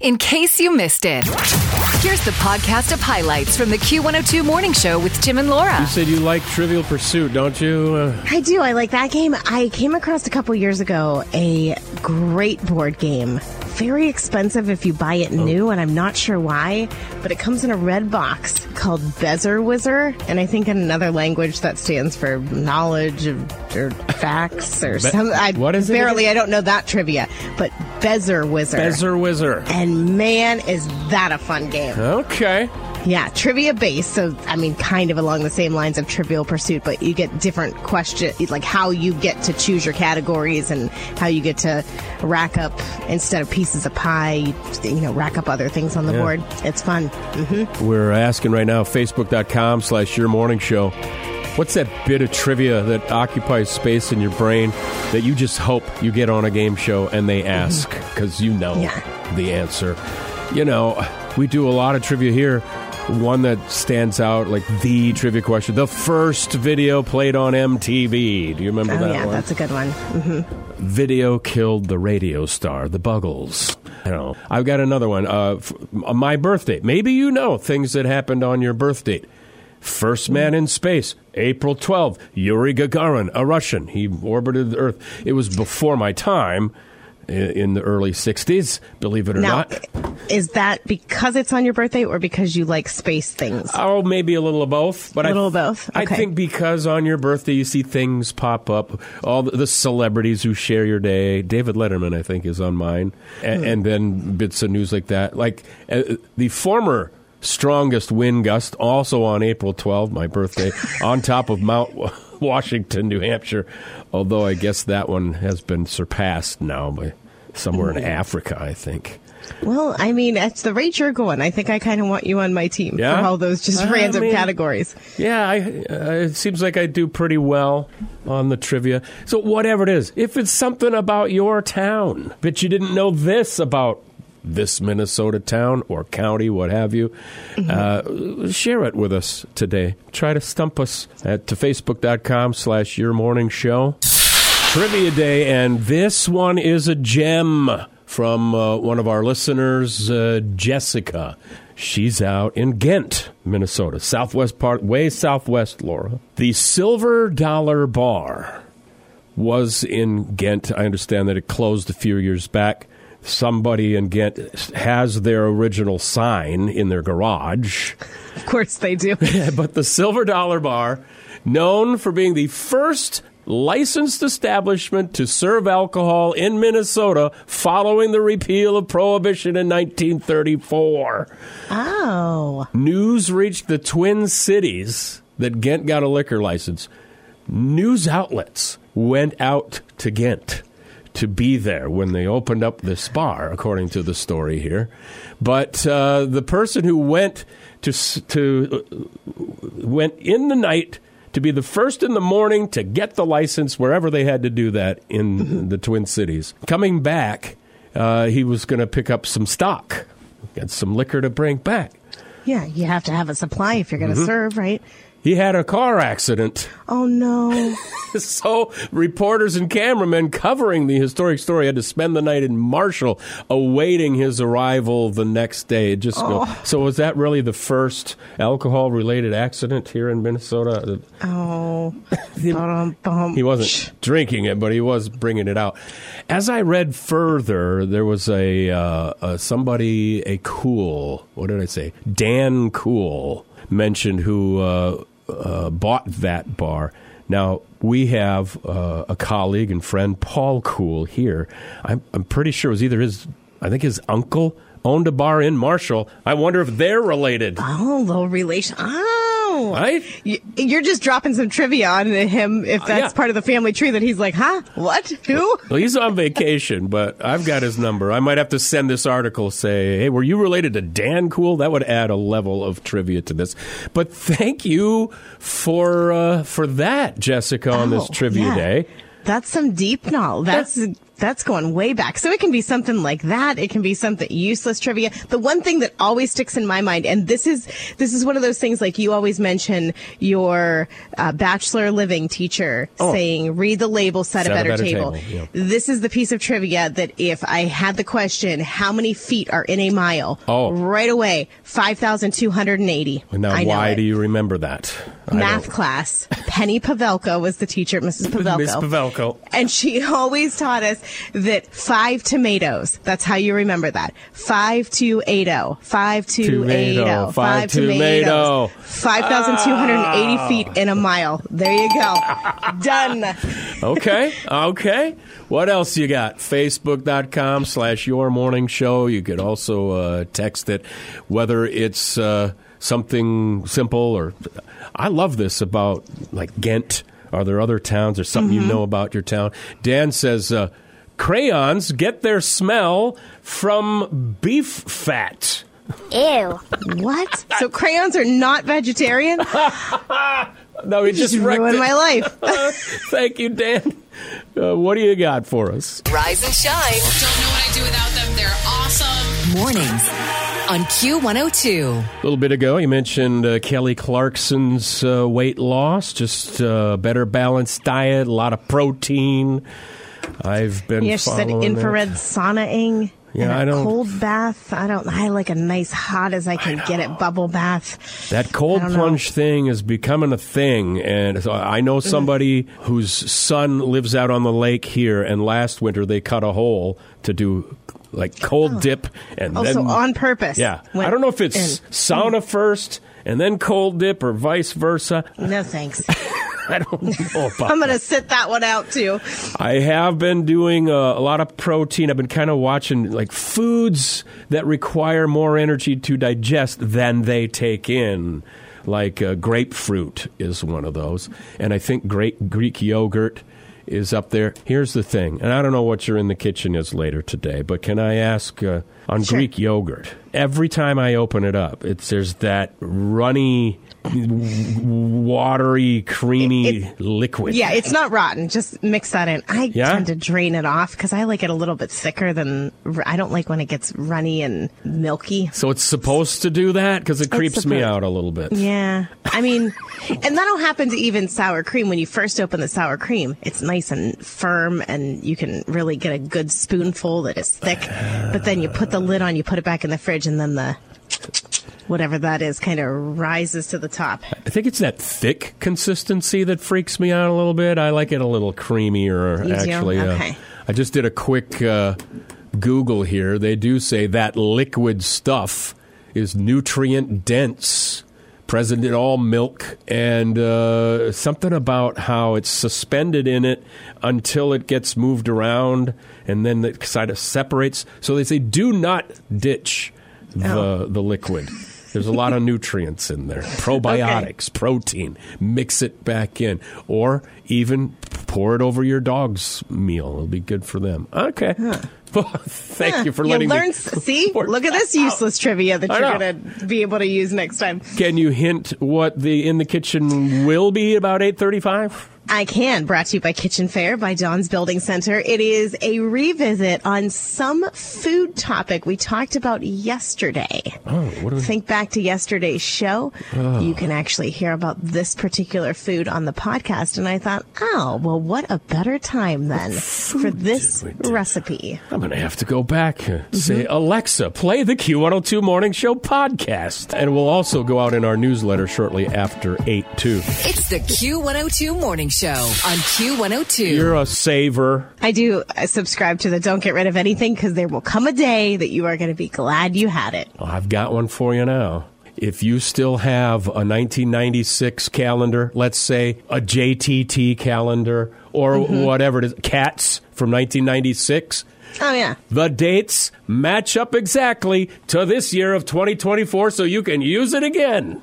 In case you missed it, here's the podcast of highlights from the Q102 Morning Show with Tim and Laura. You said you like Trivial Pursuit, don't you? Uh, I do. I like that game. I came across a couple years ago a great board game. Very expensive if you buy it oh. new, and I'm not sure why, but it comes in a red box called Bezzerwizzer, and I think in another language that stands for knowledge of, or facts or something. I, what is it Barely, again? I don't know that trivia, but Bezzerwizzer. Bezer Wizard. And man, is that a fun game. Okay. Yeah, trivia based. So, I mean, kind of along the same lines of Trivial Pursuit, but you get different questions, like how you get to choose your categories and how you get to rack up, instead of pieces of pie, you, know, rack up other things on the Yeah. board. It's fun. hmm We're asking right now, facebook.com slash your morning show. What's that bit of trivia that occupies space in your brain that you just hope you get on a game show and they ask because you know Yeah. the answer? You know, we do a lot of trivia here. One that stands out, like the trivia question, the first video played on MTV. Do you remember Oh, that yeah, one? that's a good one. hmm video killed the radio star, the Buggles. I know. I've got another one. Uh, f- my birthday. Maybe you know things that happened on your birthday. First man in space, April 12th. Yuri Gagarin, a Russian. He orbited the Earth. It was before my time in the early 60s, believe it or Now, not. is that because it's on your birthday or because you like space things? Oh, maybe a little of both, but A I, little of both? I think because on your birthday you see things pop up, all the, celebrities who share your day. David Letterman, I think, is on mine, A- Hmm. and, then bits of news like that. Like uh, the former strongest wind gust, also on April 12th, my birthday, on top of Mount Washington, New Hampshire. Although I guess that one has been surpassed now by somewhere in Africa, I think. Well, I mean, at the rate you're going, I think I kind of want you on my team Yeah? for all those just I random mean- categories. Yeah, I, uh, it seems like I do pretty well on the trivia. So whatever it is, if it's something about your town, but you didn't know this about this Minnesota town or county, what have you, uh, share it with us today. Try to stump us at to facebook.com slash your morning show. Trivia Day, and this one is a gem from uh, one of our listeners, uh, Jessica. She's out in Ghent, Minnesota, southwest part, way southwest, Laura. The Silver Dollar Bar was in Ghent. I understand that it closed a few years back. Somebody in Ghent has their original sign in their garage. Of course they do. but the Silver Dollar Bar, known for being the first licensed establishment to serve alcohol in Minnesota following the repeal of Prohibition in 1934. oh. News reached the Twin Cities that Ghent got a liquor license. News outlets went out to Ghent to be there when they opened up this bar, according to the story here. But uh, the person who went to to uh, went in the night to be the first in the morning to get the license wherever they had to do that in the Twin Cities. Coming back, uh, he was going to pick up some stock, get some liquor to bring back. Yeah, you have to have a supply if you're going Mm-hmm. to serve, right? He had a car accident. Oh no. So reporters and cameramen covering the historic story had to spend the night in Marshall awaiting his arrival the next day. Just go. So was that really the first alcohol related accident here in Minnesota? Oh. Bum-bum. He wasn't drinking it, but he was bringing it out. As I read further, there was a, uh, uh, somebody, a cool, what did I say? Dan Cool mentioned who uh, uh, bought that bar. Now, we have uh, a colleague and friend, Paul Cool, here. I'm, I'm pretty sure it was either his, I think his uncle owned a bar in Marshall. I wonder if they're related. Oh, low relation. Right? You- You're just dropping some trivia on him if that's yeah. part of the family tree that he's like, huh? What? Who? Well, he's on vacation, but I've got his number. I might have to send this article. Say, hey, were you related to Dan Cool? That would add a level of trivia to this. But thank you for uh, for that, Jessica, on this Oh, trivia yeah. day. That's some deep knowledge. That's that's going way back. So it can be something like that. It can be something useless trivia. The one thing that always sticks in my mind, and this is this is one of those things like you always mention your uh, bachelor living teacher Oh. saying, "Read the label, set, a better, table." table, yeah. This is the piece of trivia that if I had the question, "How many feet are in a mile?" Oh. right away, five thousand two hundred and eighty. Now, I know why it. do you remember that? Math class. Penny Pavelko was the teacher, Mrs. Pavelko. Miss Pavelko. And she always taught us that five tomatoes. That's how you remember that. Five two eight oh. Five two eight Tomato. oh. Five tomato. tomatoes. Five thousand two hundred and eighty feet in a mile. There you go. Done. okay. Okay. What else you got? Facebook.com slash your morning show. You could also uh, text it, whether it's uh, something simple or. I love this about like Ghent. Are there other towns or something you know about your town? Dan says uh, crayons get their smell from beef fat. Ew. What? So crayons are not vegetarian? No, he just Just ruined it. my life. Thank you, Dan. Uh, what do you got for us? Rise and shine. Don't know what I do without them. They're awesome. Mornings on Q102. A little bit ago, you mentioned uh, Kelly Clarkson's uh, weight loss, just uh, better balanced diet, a lot of protein. I've been Yeah, she said that. infrared saunaing. Yeah, I don't- cold bath. I don't. I like a nice hot as I can get it bubble bath. That cold I don't know. plunge thing is becoming a thing, and so I know mm. somebody whose son lives out on the lake here, and last winter they cut a hole to do like cold oh. dip, and Oh, then on purpose. yeah. I don't know if it's in. sauna first and then cold dip or vice versa. No thanks. I don't know about I'm gonna sit that one out too. I have been doing uh, a lot of protein. I've been kind of watching like foods that require more energy to digest than they take in. Like uh, grapefruit is one of those, and I think great Greek yogurt is up there. Here's the thing, and I don't know what you're in the kitchen is later today, but can I ask uh, on Sure. Greek yogurt? Every time I open it up, it's there's that runny, watery, creamy It- liquid. Yeah, it's not rotten. Just mix that in. I Yeah? tend to drain it off because I like it a little bit thicker than. I don't like when it gets runny and milky. So it's supposed to do that because it creeps me out a little bit. Yeah, I mean, and that'll happen to even sour cream. When you first open the sour cream, it's nice and firm, and you can really get a good spoonful that is thick. But then you put the lid on, you put it back in the fridge, and then the whatever that is kind of rises to the top. I think it's that thick consistency that freaks me out a little bit. I like it a little creamier, You do? actually. Uh, I just did a quick uh, Google here. They do say that liquid stuff is nutrient dense. Present in all milk, and uh, something about how it's suspended in it until it gets moved around, and then it kind of separates. So they say, do not ditch the Oh. the liquid. There's a lot of nutrients in there, probiotics, protein. Mix it back in, or even pour it over your dog's meal. It'll be good for them. Okay. Thank you for You letting learn. me. See, look at this useless trivia that you're going to be able to use next time. Can you hint what the in the kitchen will be about eight thirty-five? I can. Brought to you by Kitchen Fair by Don's Building Center. It is a revisit on some food topic we talked about yesterday. Oh, what do we? Think back to yesterday's show. Oh. You can actually hear about this particular food on the podcast. And I thought, oh, well, what a better time then for this did we do? recipe. I'm going to have to go back. and Say, mm-hmm. Alexa, play the Q102 Morning Show podcast. And we'll also go out in our newsletter shortly after 8 2. It's the Q102 Morning Show on Q102. You're a saver. I do uh, subscribe to the Don't Get Rid of Anything because there will come a day that you are going to be glad you had it. Well, I've got one for you now. If you still have a 1996 calendar, let's say a JTT calendar or whatever it is, cats from 1996, Oh, yeah. the dates match up exactly to this year of 2024 so you can use it again.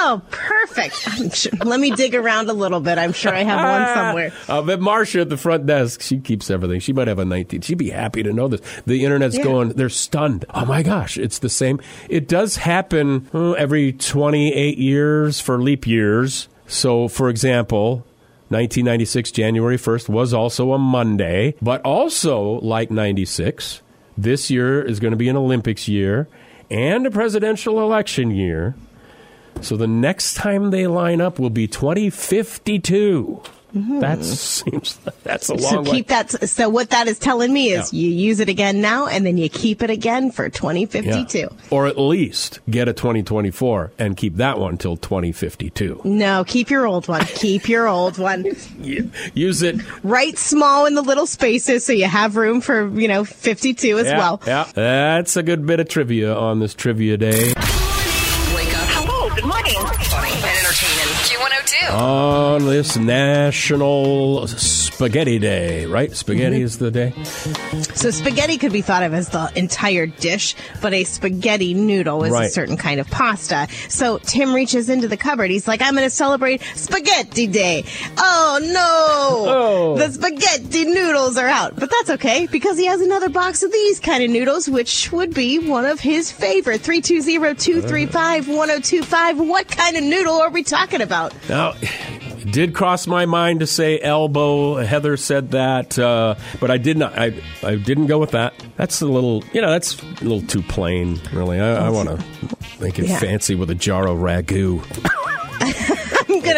Oh, perfect. Let me dig around a little bit. I'm sure I have one somewhere. Uh, but Marcia at the front desk, she keeps everything. She might have a 19. She'd be happy to know this. The internet's Yeah. going, they're stunned. Oh my gosh, it's the same. It does happen uh, every 28 years for leap years. So, for example, 1996, January 1st, was also a Monday. But also, like 96, this year is going to be an Olympics year and a presidential election year. So the next time they line up will be 2052. Mm-hmm. That seems that's a long So way. keep that. So what that is telling me is Yeah. you use it again now, and then you keep it again for 2052. Yeah. Or at least get a 2024 and keep that one till 2052. No, keep your old one. Keep your old one. Use it Write small in the little spaces so you have room for you know 52 as well. Yeah, that's a good bit of trivia on this trivia day. On this National Spaghetti Day, right? Spaghetti is the day. So spaghetti could be thought of as the entire dish, but a spaghetti noodle is a certain kind of pasta. So Tim reaches into the cupboard. He's like, "I'm going to celebrate Spaghetti Day." Oh no! Oh. The spaghetti noodles are out, but that's okay because he has another box of these kind of noodles, which would be one of his favorite. Three two zero two three five one zero two five. What kind of noodle are we talking about? Now, did cross my mind to say elbow. Heather said that, uh, but I did not. I I didn't go with that. That's a little, you know, that's a little too plain, really. I, I want to make it Yeah. fancy with a jar of ragu.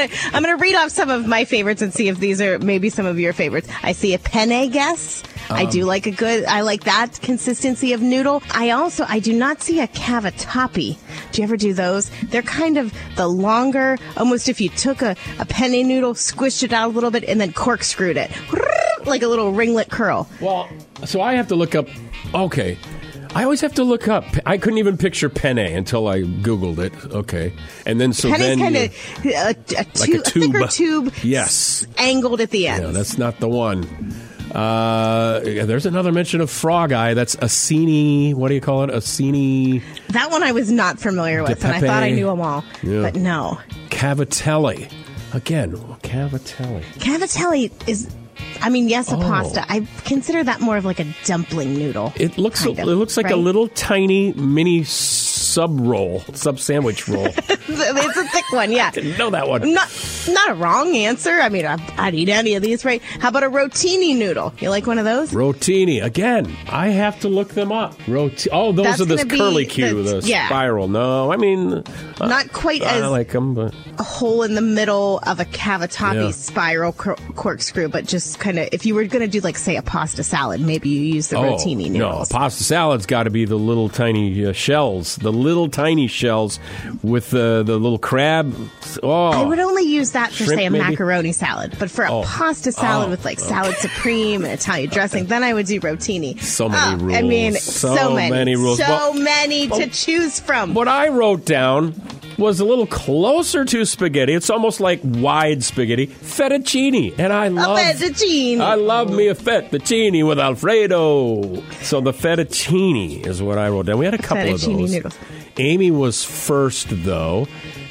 I'm gonna I'm gonna read off some of my favorites and see if these are maybe some of your favorites. I see a penne guess. I Um. do like a good. I like that consistency of noodle. I also I do not see a cavatappi. Do you ever do those? They're kind of the longer, almost if you took a, a penne noodle, squished it out a little bit, and then corkscrewed it, like a little ringlet curl. Well, so I have to look up. Okay. I always have to look up. I couldn't even picture penne until I Googled it. Okay. And then so Penne's then. kind of a, a, Like a tube, thicker tube. tube, Yes. angled at the end. Yeah, that's not the one. Uh, yeah, there's another mention of Frog Eye. That's Acini. What do you call it? Acini That one I was not familiar with, and I thought I knew them all, Yeah. but no. Cavatelli. Again, Cavatelli. Cavatelli is, I mean, yes, a Oh. pasta. I consider that more of like a dumpling noodle. It looks. Kind of, it looks like a little tiny mini sub roll, sub sandwich roll. it's a thick one, yeah. Didn't know that one. Not, not a wrong answer. I mean, I'd, I'd eat any of these, right? How about a rotini noodle? You like one of those? Rotini. Again, I have to look them up. Roti- oh, those That's are this gonna curly Q, the the- yeah. spiral. No, I mean, uh, Not quite I as like them, but a hole in the middle of a cavatappi Yeah. spiral cor- corkscrew, but just kind of, if you were going to do, like, say, a pasta salad, maybe you use the rotini noodles. no, pasta salad's got to be the little tiny uh, shells, the little tiny shells with the the little crab. Oh, I would only use that for, say, a maybe? macaroni salad. But for a Oh. pasta salad Oh, with like oh. salad supreme and Italian dressing, then I would do rotini. So many Oh, I mean, so, So many, many rules. so many to choose from. what I wrote down was a little closer to spaghetti. It's almost like wide spaghetti, fettuccine, and I love fettuccine. I love me a fettuccine with Alfredo. So the fettuccine is what I wrote down. We had a couple of those. noodles. Amy was first though,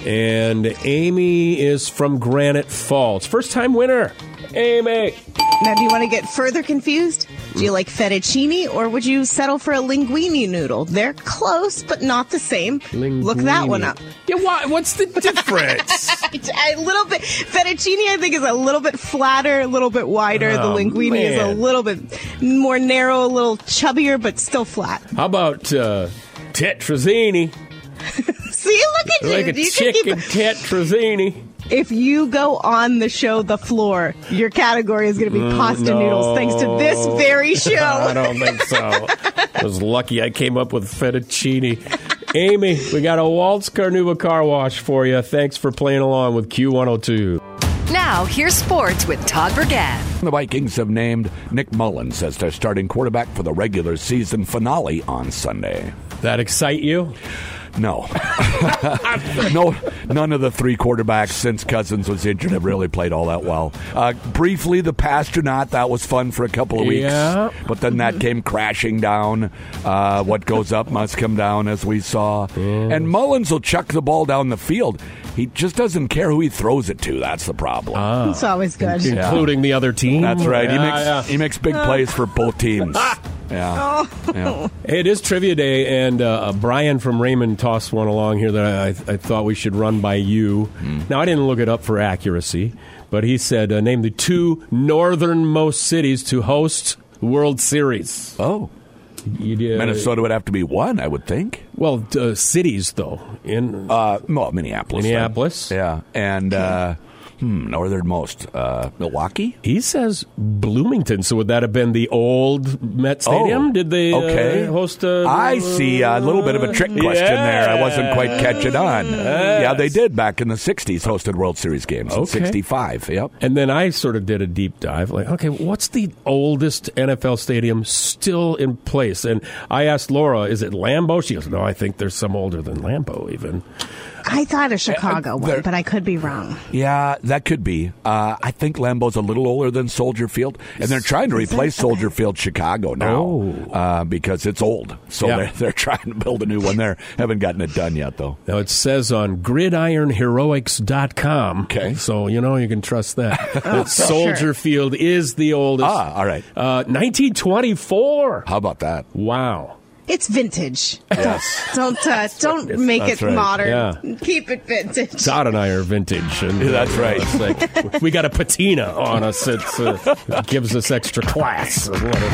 and Amy is from Granite Falls, first time winner. Amy. Now, do you want to get further confused? Do you like fettuccine or would you settle for a linguine noodle? They're close, but not the same. Look that one up. Yeah, why, what's the difference? a little bit fettuccine, I think, is a little bit flatter, a little bit wider. the Oh, linguine is a little bit more narrow, a little chubbier, but still flat. How about uh, tetrazzini? See, look at Like you. a you can keep- chicken tetrazzini. If you go on the show The Floor, your category is going to be pasta Mm, no. noodles, thanks to this very show. I don't think so. I was lucky I came up with fettuccine. Amy, we got a Waltz Carnuva car wash for you. Thanks for playing along with Q102. Now, here's sports with Todd Burgett. The Vikings have named Nick Mullens as their starting quarterback for the regular season finale on Sunday. That excite you? No. no, none of the three quarterbacks since Cousins was injured have really played all that well. Uh, briefly, the Passtronaut, that was fun for a couple of weeks. Yeah. But then that came crashing down. Uh, what goes up must come down, as we saw. And Mullens will chuck the ball down the field. He just doesn't care who he throws it to. That's the problem. It's always good. Including the other team? That's right. he Yeah, makes yeah. he makes big plays for both teams. Yeah. yeah. Hey, it is trivia day, and uh, Brian from Raymond tossed one along here that I, I thought we should run by you. Hmm. Now, I didn't look it up for accuracy, but he said uh, name the two northernmost cities to host World Series. Oh, You did, Minnesota would have to be one, I would think. Well, uh, cities though in Uh, well, Minneapolis. then. Minneapolis. Yeah, and uh, hmm, northernmost uh, Milwaukee. He says Bloomington. So would that have been the old Met Stadium? Oh, Did they okay. uh, host a? I see a little bit of a trick question there. I wasn't quite catching on. Yeah, they did back in the '60s. Hosted World Series games in '65. Yep. And then I sort of did a deep dive, like, okay, what's the oldest NFL stadium still in place? And I asked Laura, is it Lambeau? She goes, no, I think there's some older than Lambeau even. I thought a Chicago there- one, but I could be wrong. Yeah, that could be. Uh, I think Lambeau's a little older than Soldier Field, and they're trying to replace Soldier Field Chicago now Oh. uh, because it's old. So Yeah. they're, they're trying to build a new one there. Haven't gotten it done yet, though. Now it says on gridironheroics.com. Okay. So, you know, you can trust that. that Soldier Field is the oldest. Ah, all right. Uh, 1924. How about that? Wow. It's vintage. Yes. Don't uh, don't make it right. modern. Yeah. Keep it vintage. Todd and I are vintage. And, Yeah, that's right. it's like, we got a patina on us. It's, uh, it gives us extra class. or whatever.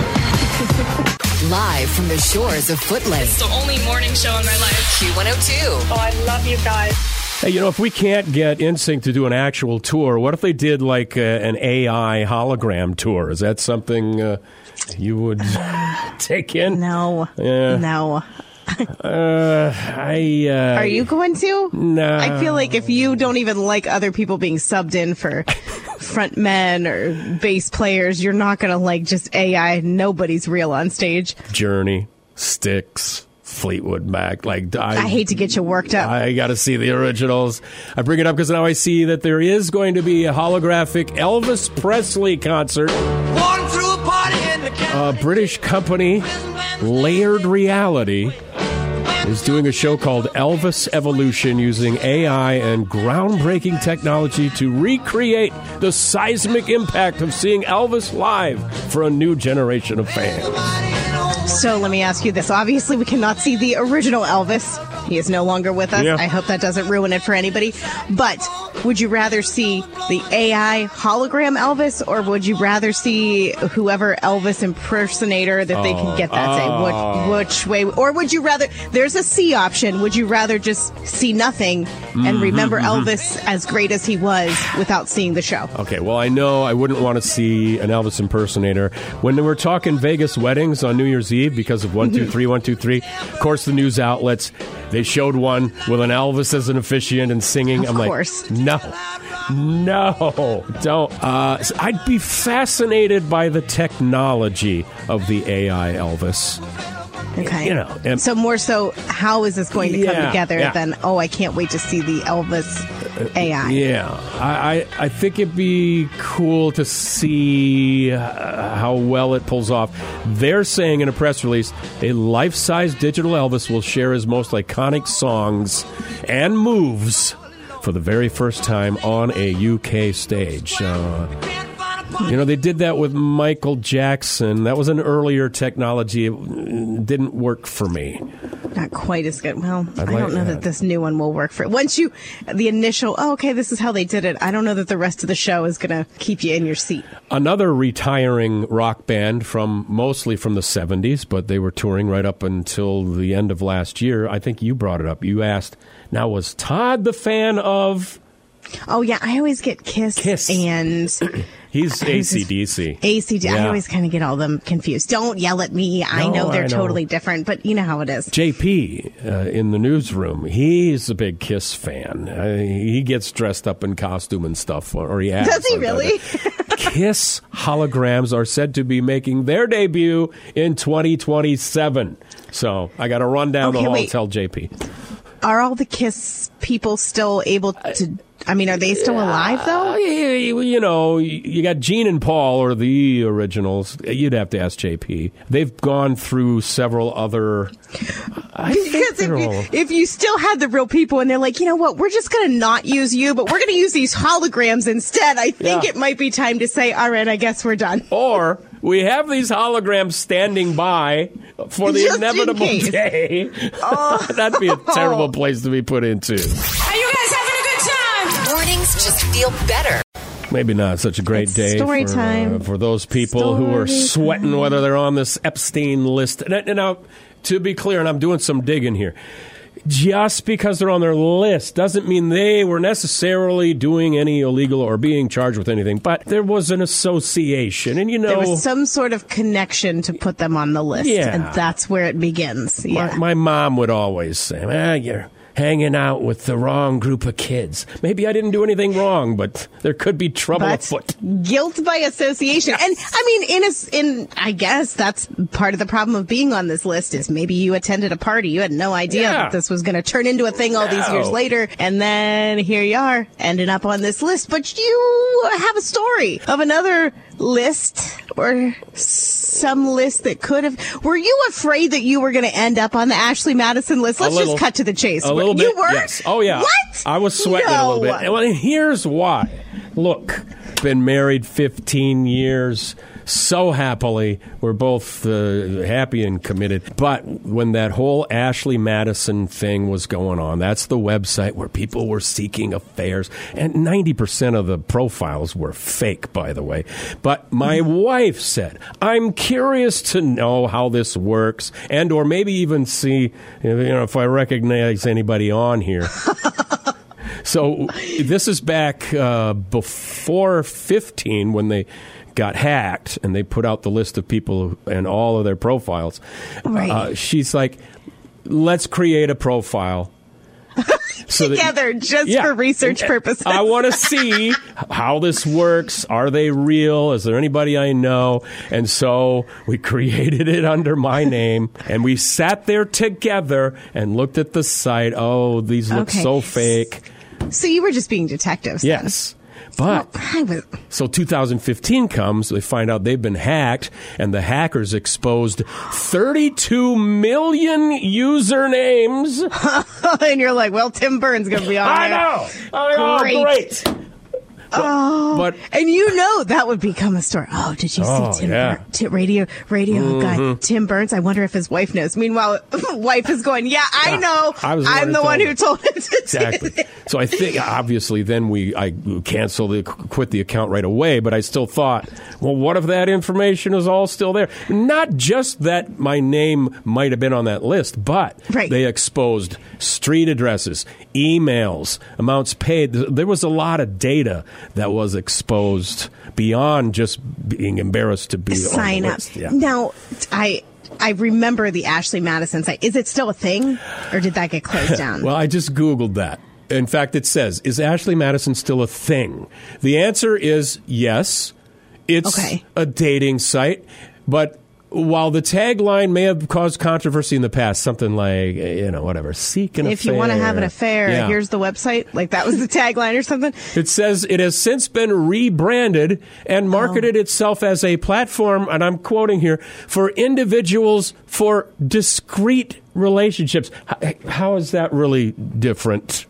Live from the shores of Footland. It's the only morning show in my life. Q102. Oh, I love you guys. Hey, you know, if we can't get NSYNC to do an actual tour, what if they did like uh, an AI hologram tour? Is that something uh, you would take in? No. Yeah. No. Uh, I. Uh, Are you going to? No. I feel like if you don't even like other people being subbed in for front men or bass players, you're not going to like just AI. Nobody's real on stage. Journey, Styx, Fleetwood Mac. Like I, I hate to get you worked up. I got to see the originals. I bring it up because now I see that there is going to be a holographic Elvis Presley concert. A British company, Layered Reality, is doing a show called Elvis Evolution using AI and groundbreaking technology to recreate the seismic impact of seeing Elvis live for a new generation of fans. So let me ask you this. Obviously, we cannot see the original Elvis. He is no longer with us. Yeah. I hope that doesn't ruin it for anybody. But would you rather see the AI hologram Elvis, or would you rather see whoever Elvis impersonator that they can get that day? Oh. Which, which way? Or would you rather? There's a C option. Would you rather just see nothing Mm-hmm, and remember Elvis as great as he was without seeing the show? Okay, well, I know I wouldn't want to see an Elvis impersonator. When they were talking Vegas weddings on New Year's Eve because of 123, 123, of course, the news outlets, they showed one with an Elvis as an officiant and singing. Of I'm course. like, no, no, don't. Uh, I'd be fascinated by the technology of the AI Elvis. Okay. You know, and- so more so, how is this going to come together yeah. than, oh, I can't wait to see the Elvis AI? Yeah, I, I, I think it'd be cool to see uh, how well it pulls off. They're saying in a press release, a life size digital Elvis will share his most iconic songs and moves for the very first time on a UK stage. Uh, you know, they did that with Michael Jackson. That was an earlier technology. It didn't work for me. Not quite as good. Well, I I'd don't know that. that this new one will work for it. Once you, the initial, oh, okay, this is how they did it. I don't know that the rest of the show is going to keep you in your seat. another retiring rock band from mostly from the 70s, but they were touring right up until the end of last year. I think you brought it up. You asked, now was Todd the fan of? Oh, yeah, I always get Kiss, Kiss. and He's ACDC. ACDC. ACD. I always kind of get all them confused. Don't yell at me. I know they're I know. totally different, but you know how it is. JP uh, in the newsroom, he's a big Kiss fan. Uh, he gets dressed up in costume and stuff, or he has. Does he really? Kiss holograms are said to be making their debut in 2027. So I got to run down the Okay, hall and tell JP. Are all the Kiss people still able to? I mean, are they still alive though? you know, you got Gene and Paul or the originals. You'd have to ask JP. They've gone through several other. I Because if you, if you still had the real people and they're like, you know what, we're just going to not use you, but we're going to use these holograms instead, I think Yeah. it might be time to say, all right, I guess we're done. or we have these holograms standing by for the Just inevitable case. day. That'd be a terrible place to be put into. Are you guys having a good time? Mornings just feel better. Maybe not such a great It's day story for, time. uh, for those people who are Story sweating whether they're on this Epstein list. And, and now, to be clear, and I'm doing some digging here. Just because they're on their list doesn't mean they were necessarily doing any illegal or being charged with anything. But there was an association, and you know, There was some sort of connection to put them on the list, Yeah. and that's where it begins. Yeah. My, my mom would always say, ah, you're hanging out with the wrong group of kids. Maybe I didn't do anything wrong, but there could be trouble but afoot. guilt by association, and I mean, in a, in I guess that's part of the problem of being on this list is maybe you attended a party, you had no idea Yeah. that this was going to turn into a thing all these years later, and then here you are, ending up on this list. But you have a story of another list or some list that could have. Were you afraid that you were going to end up on the Ashley Madison list? Let's little. just cut to the chase. A little you bit. were? Yes. Oh yeah. What? I was sweating a little bit. Well, and here's why. Look, been married 15 years. So happily, we're both uh, happy and committed. But when that whole Ashley Madison thing was going on, that's the website where people were seeking affairs, and 90% of the profiles were fake, by the way. But my wife said, "I'm curious to know how this works, and or maybe even see, you know, if I recognize anybody on here." So this is back uh, before 15 when they got hacked and they put out the list of people and all of their profiles. Right. Uh, she's like, let's create a profile. So that- Together, just Yeah. for research purposes. I want to see how this works. Are they real? Is there anybody I know? And so we created it under my name and we sat there together and looked at the site. Oh, these look Okay. so fake. So you were just being detectives. Yes. But I so 2015 comes, they find out they've been hacked, and the hackers exposed 32 million usernames. and you're like, well, Tim Burns going to be on I there. know. I know. Oh, great. Great. Oh. But And you know that would become a story. Oh, did you Oh, see Tim yeah. Mm-hmm. Bur- Ti- radio radio guy Tim Burns? I wonder if his wife knows. Meanwhile, wife is going, "Yeah, I know. I was I'm the one who told him to exactly. So I think obviously then we I cancel the quit the account right away, but I still thought, well, what if that information is all still there? Not just that my name might have been on that list, but Right. they exposed street addresses, emails, amounts paid. There was a lot of data that was exposed beyond just being embarrassed to be on Sign up. Yeah. Now, I I remember the Ashley Madison site. Is it still a thing, or did that get closed down? Well, I just Googled that. In fact, it says, Is Ashley Madison still a thing? The answer is yes. It's Okay. a dating site. But while the tagline may have caused controversy in the past, something like, you know, whatever, seek an if affair. you want to have an affair, Yeah. here's the website. Like that was the tagline or something. It says it has since been rebranded and marketed oh. itself as a platform, and I'm quoting here, for individuals for discreet relationships. How is that really different?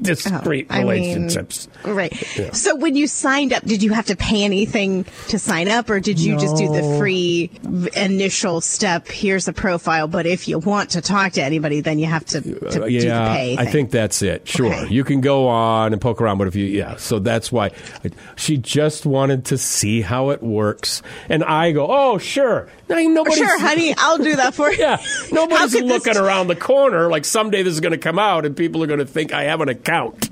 Discrete Oh, I mean, relationships. Right. So when you signed up, did you have to pay anything to sign up, or did you just do the free initial step? Here's a profile, but if you want to talk to anybody, then you have to, to Uh, yeah, pay. I think that's it. Sure, Okay. you can go on and poke around, but if you, yeah, so that's why I, she just wanted to see how it works, and I go, oh, sure. Now, nobody's, Sure, honey, I'll do that for you. Yeah, nobody's could this- looking around the corner like someday this is going to come out and people are going to think I have an account.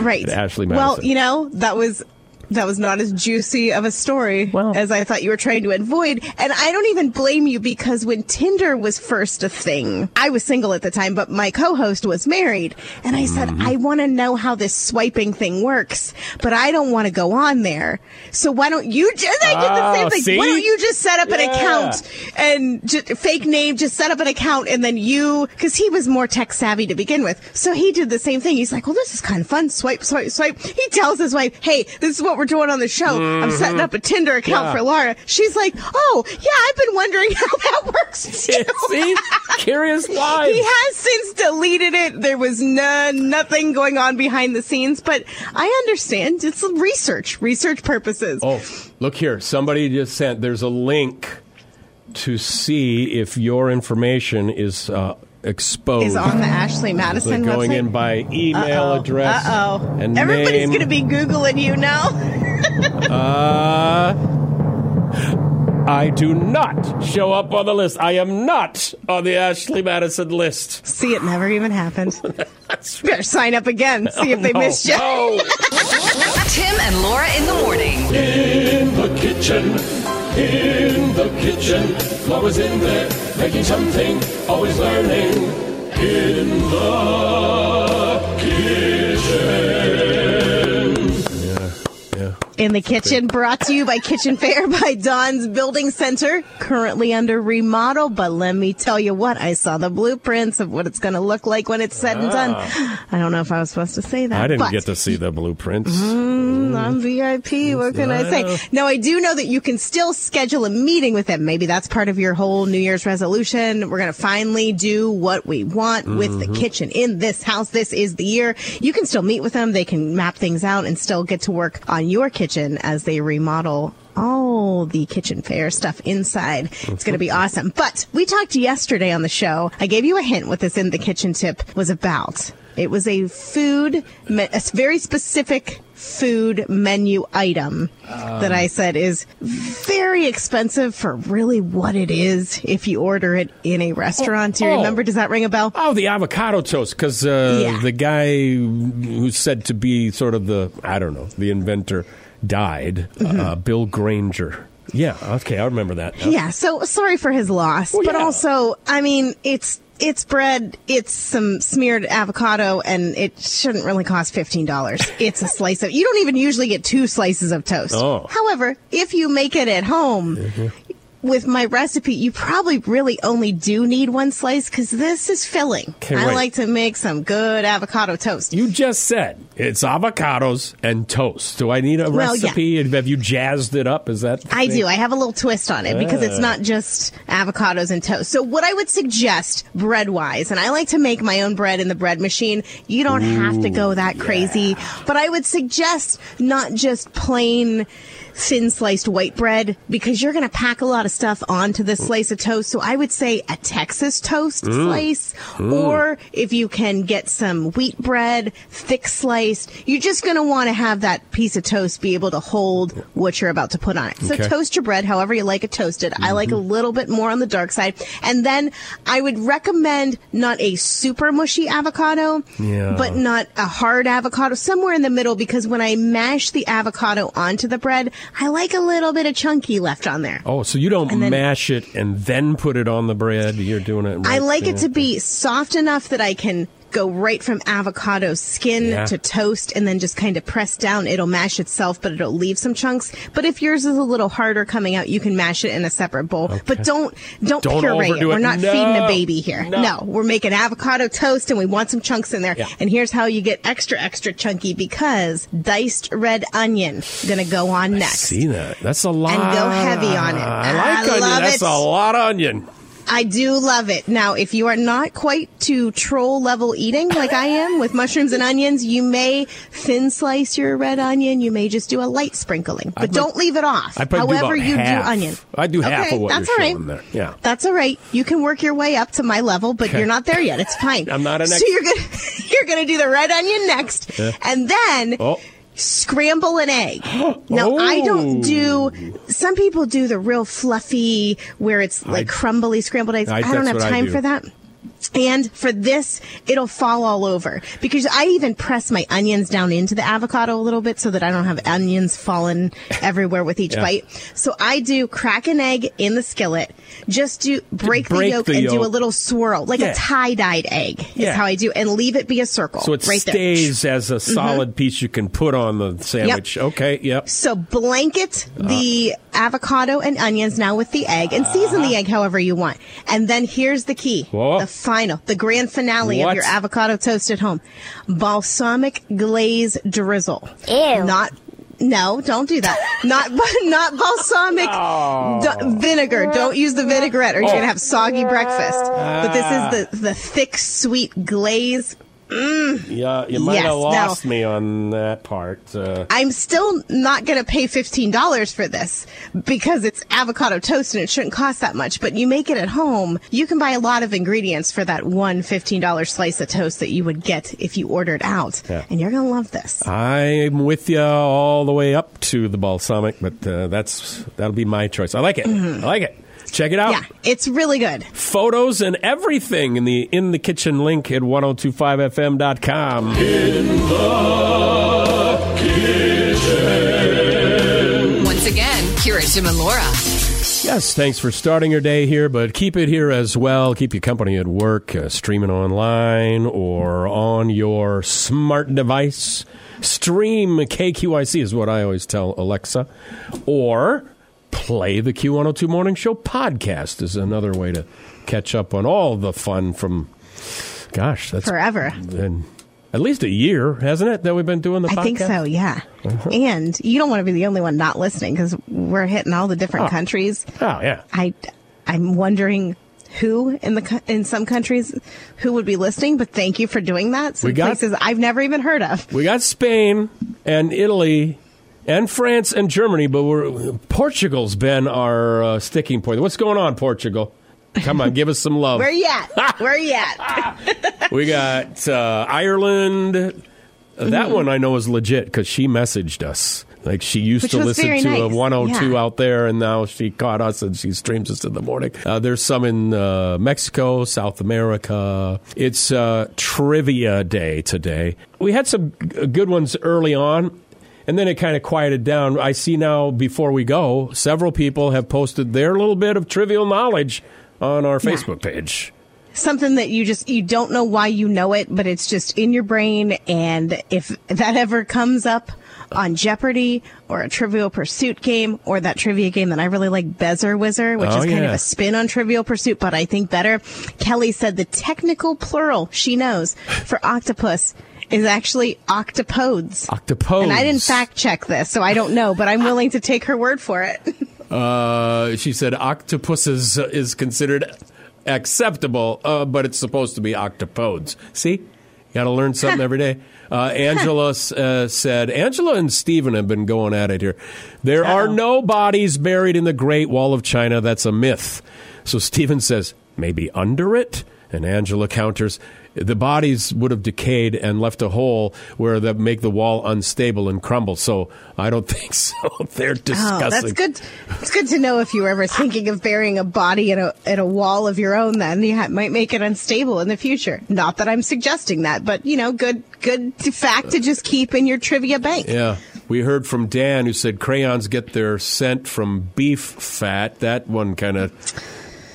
Right. Ashley Well, you know, that was that was not as juicy of a story Well- as I thought you were trying to avoid. And I don't even blame you because when Tinder was first a thing, I was single at the time, but my co-host was married. And I said, Mm-hmm. I want to know how this swiping thing works, but I don't want to go on there. So why don't you just, I did the same Oh, thing. see? Why don't you just set up an account and just, fake name, just set up an account and then you, cause he was more tech savvy to begin with. So he did the same thing. He's like, well, this is kind of fun. Swipe, swipe, swipe. He tells his wife, hey, this is what what we're doing on the show. I'm setting up a Tinder account Mm-hmm. Yeah. for Laura. She's like, oh, yeah, I've been wondering how that works too. See? Curious Live. He has since deleted it. There was no, nothing going on behind the scenes, but I understand. It's research, research purposes. Oh, look here. Somebody just sent, there's a link to see if your information is uh, exposed. Is on the Ashley So Madison going website. in by email address. Uh oh. And Everybody's name. going to be Googling you now. Uh, I do not show up on the list. I am not on the Ashley Madison list. See, it never even happened. Better sign up again. See if they No, missed you. no. Tim and Laura in the morning. In the kitchen, in the kitchen, Laura's in there making something, always learning. In the In the kitchen, brought to you by Kitchen Fair by Don's Building Center, currently under remodel. But let me tell you what, I saw the blueprints of what it's going to look like when it's said and done. I don't know if I was supposed to say that. Ah. I didn't get to see the blueprints. I'm VIP. What can I say? Now, I do know that you can still schedule a meeting with them. Maybe that's part of your whole New Year's resolution. We're going to finally do what we want with Mm-hmm. the kitchen in this house. This is the year. You can still meet with them. They can map things out and still get to work on your kitchen as they remodel all the kitchen fair stuff inside. It's going to be awesome. But we talked yesterday on the show. I gave you a hint what this in the kitchen tip was about. It was a food, a very specific food menu item that I said is very expensive for really what it is if you order it in a restaurant. Do you oh. remember? Does that ring a bell? Oh, the avocado toast, because uh, Yeah. the guy who's said to be sort of the, I don't know, the inventor died, Mm-hmm. uh, Bill Granger. Yeah, okay, I remember that. now. Yeah, so sorry for his loss, Well, but yeah. also, I mean, it's it's bread, it's some smeared avocado, and it shouldn't really cost fifteen dollars. It's a slice of. You don't even usually get two slices of toast. Oh. Mm-hmm. However, if you make it at home. With my recipe, you probably really only do need one slice because this is filling. Okay, I wait. like to make some good avocado toast. You just said it's avocados and toast. Do I need a Well, yeah. recipe? Have you jazzed it up? Is that? I thing? do. I have a little twist on it because it's Ah. not just avocados and toast. So what I would suggest bread wise, and I like to make my own bread in the bread machine. You don't have to go that crazy, but I would suggest not just plain thin sliced white bread because you're going to pack a lot of stuff onto this mm. slice of toast. So I would say a Texas toast mm. slice, mm. or if you can get some wheat bread, thick sliced, you're just going to want to have that piece of toast be able to hold what you're about to put on it. So Okay. toast your bread however you like it toasted. I like a mm-hmm. little bit more on the dark side. And then I would recommend not a super mushy avocado, Yeah. but not a hard avocado, somewhere in the middle because when I mash the avocado onto the bread, I like a little bit of chunky left on there. Oh, so you don't then- mash it and then put it on the bread? You're doing it. I right like it to be soft enough that I can go right from avocado skin Yeah. to toast and then just kind of press down. It'll mash itself, but it'll leave some chunks. But if yours is a little harder coming out, you can mash it in a separate bowl. But don't don't, Don't puree it. it. We're not No. feeding a baby here. No. No. we're making avocado toast and we want some chunks in there. Yeah. And here's how you get extra extra chunky because diced red onion gonna go on next. See that? That's a lot. And go heavy on it. I like I onion. That's it. a lot of onion. I do love it. Now, if you are not quite to troll level eating like I am with mushrooms and onions, you may thin slice your red onion. You may just do a light sprinkling, but I'd don't like- leave it off. Do However, about you half. do onion. I'd do half Okay, of what that's you're all right. showing there. Yeah. That's all right. You can work your way up to my level, but you're not there yet. It's fine. I'm not an So you're gonna you're gonna do the red onion next, and then Oh. Scramble an egg. Now I don't oh. do. Some people do the real fluffy, where it's like I- crumbly scrambled eggs. I- I, don't have time do. for that. And for this, it'll fall all over because I even press my onions down into the avocado a little bit so that I don't have onions falling everywhere with each Yeah. bite. So I do crack an egg in the skillet, just do break, break the yolk the and do a little swirl, like Yeah. a tie dyed egg is Yeah. how I do, and leave it be a circle. So it right there. Mm-hmm. stays as a solid piece you can put on the sandwich. Okay, yep. So blanket the Uh. avocado and onions now with the egg and season the egg however you want. And then here's the key. Whoa. The final, the grand finale What? of your avocado toast at home. Balsamic glaze drizzle. Ew. Not No, don't do that. Not not balsamic d- vinegar. Don't use the vinaigrette, or you're gonna oh. have soggy breakfast. But this is ah. the the thick, sweet glaze. Yeah, you might Yes, have now- lost me on that part. Uh, I'm still not gonna pay fifteen dollars for this because it's avocado toast and it shouldn't cost that much. But you make it at home, you can buy a lot of ingredients for that one $15 slice of toast that you would get if you ordered out, Yeah. and you're gonna love this. I'm with you all the way up to the balsamic, but uh, that's that'll be my choice. I like it. I like it. Check it out. Yeah, it's really good. Photos and everything in the in the kitchen link at 1025fm.com. In the kitchen. Once again, here are Tim and Laura. Yes, thanks for starting your day here, but keep it here as well. Keep your company at work, uh, streaming online or on your smart device. Stream KQIC is what I always tell Alexa. Or play the Q102 Morning Show podcast is another way to catch up on all the fun from, gosh, that's Forever. been at least a year, hasn't it, that we've been doing the podcast? I think so, yeah. Uh-huh. And you don't want to be the only one not listening because we're hitting all the different Oh. countries. Oh, yeah. I, I'm wondering who in the in some countries who would be listening, but thank you for doing that. Some We got- places I've never even heard of. We got Spain and Italy and France and Germany, but we're, Portugal's been our uh, sticking point. What's going on, Portugal? Come on, give us some love. Where are you at? Where are you at? We got uh, Ireland. Mm-hmm. That one I know is legit because she messaged us. Like she used Which to listen to a nice. 102 Yeah. out there, and now she caught us and she streams us in the morning. Uh, there's some in uh, Mexico, South America. It's uh, trivia day today. We had some good ones early on. And then it kind of quieted down. I see now, before we go, several people have posted their little bit of trivial knowledge on our Facebook page. Something that you just you don't know why you know it, but it's just in your brain. And if that ever comes up on Jeopardy or a Trivial Pursuit game or that trivia game that I really like, Bezzerwizzer, which Oh, is kind yeah. of a spin on Trivial Pursuit, but I think better. Kelly said the technical plural she knows for octopus is actually octopodes. Octopodes. And I didn't fact check this, so I don't know, but I'm willing to take her word for it. Uh, she said octopuses is considered acceptable, uh, but it's supposed to be octopodes. See? You Got to learn something every day. Uh, Angela uh, said, Angela and Stephen have been going at it here. There are no bodies buried in the Great Wall of China. That's a myth. So Stephen says, maybe under it? And Angela counters, the bodies would have decayed and left a hole where that make the wall unstable and crumble. So I don't think so. They're discussing. Oh, that's good. It's good to know if you were ever thinking of burying a body in a in a wall of your own. Then you ha- might make it unstable in the future. Not that I'm suggesting that, but you know, good good fact to just keep in your trivia bank. Yeah. We heard from Dan who said crayons get their scent from beef fat. That one kind of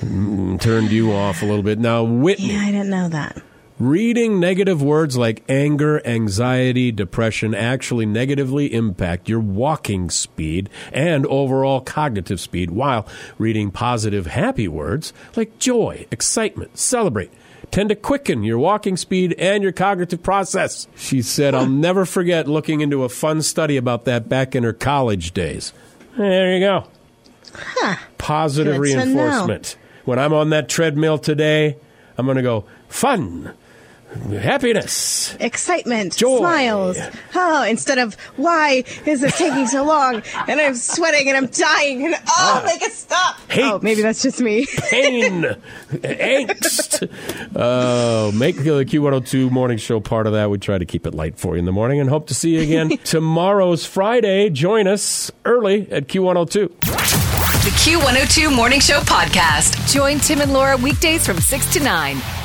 mm, turned you off a little bit. Now, Whitney, Yeah, I didn't know that. Reading negative words like anger, anxiety, depression actually negatively impact your walking speed and overall cognitive speed, while reading positive, happy words like joy, excitement, celebrate tend to quicken your walking speed and your cognitive process. She said, I'll never forget looking into a fun study about that back in her college days. There you go. Positive Good reinforcement. When I'm on that treadmill today, I'm going to go, fun, happiness. Excitement, Joy. smiles. Oh, instead of why is this taking so long? And I'm sweating and I'm dying. And oh, make it stop. Hate. Oh, maybe that's just me. pain, angst. Uh, make the Q102 morning show part of that. We try to keep it light for you in the morning and hope to see you again tomorrow's Friday. Join us early at Q102. The Q102 Morning Show podcast. Join Tim and Laura weekdays from 6 to 9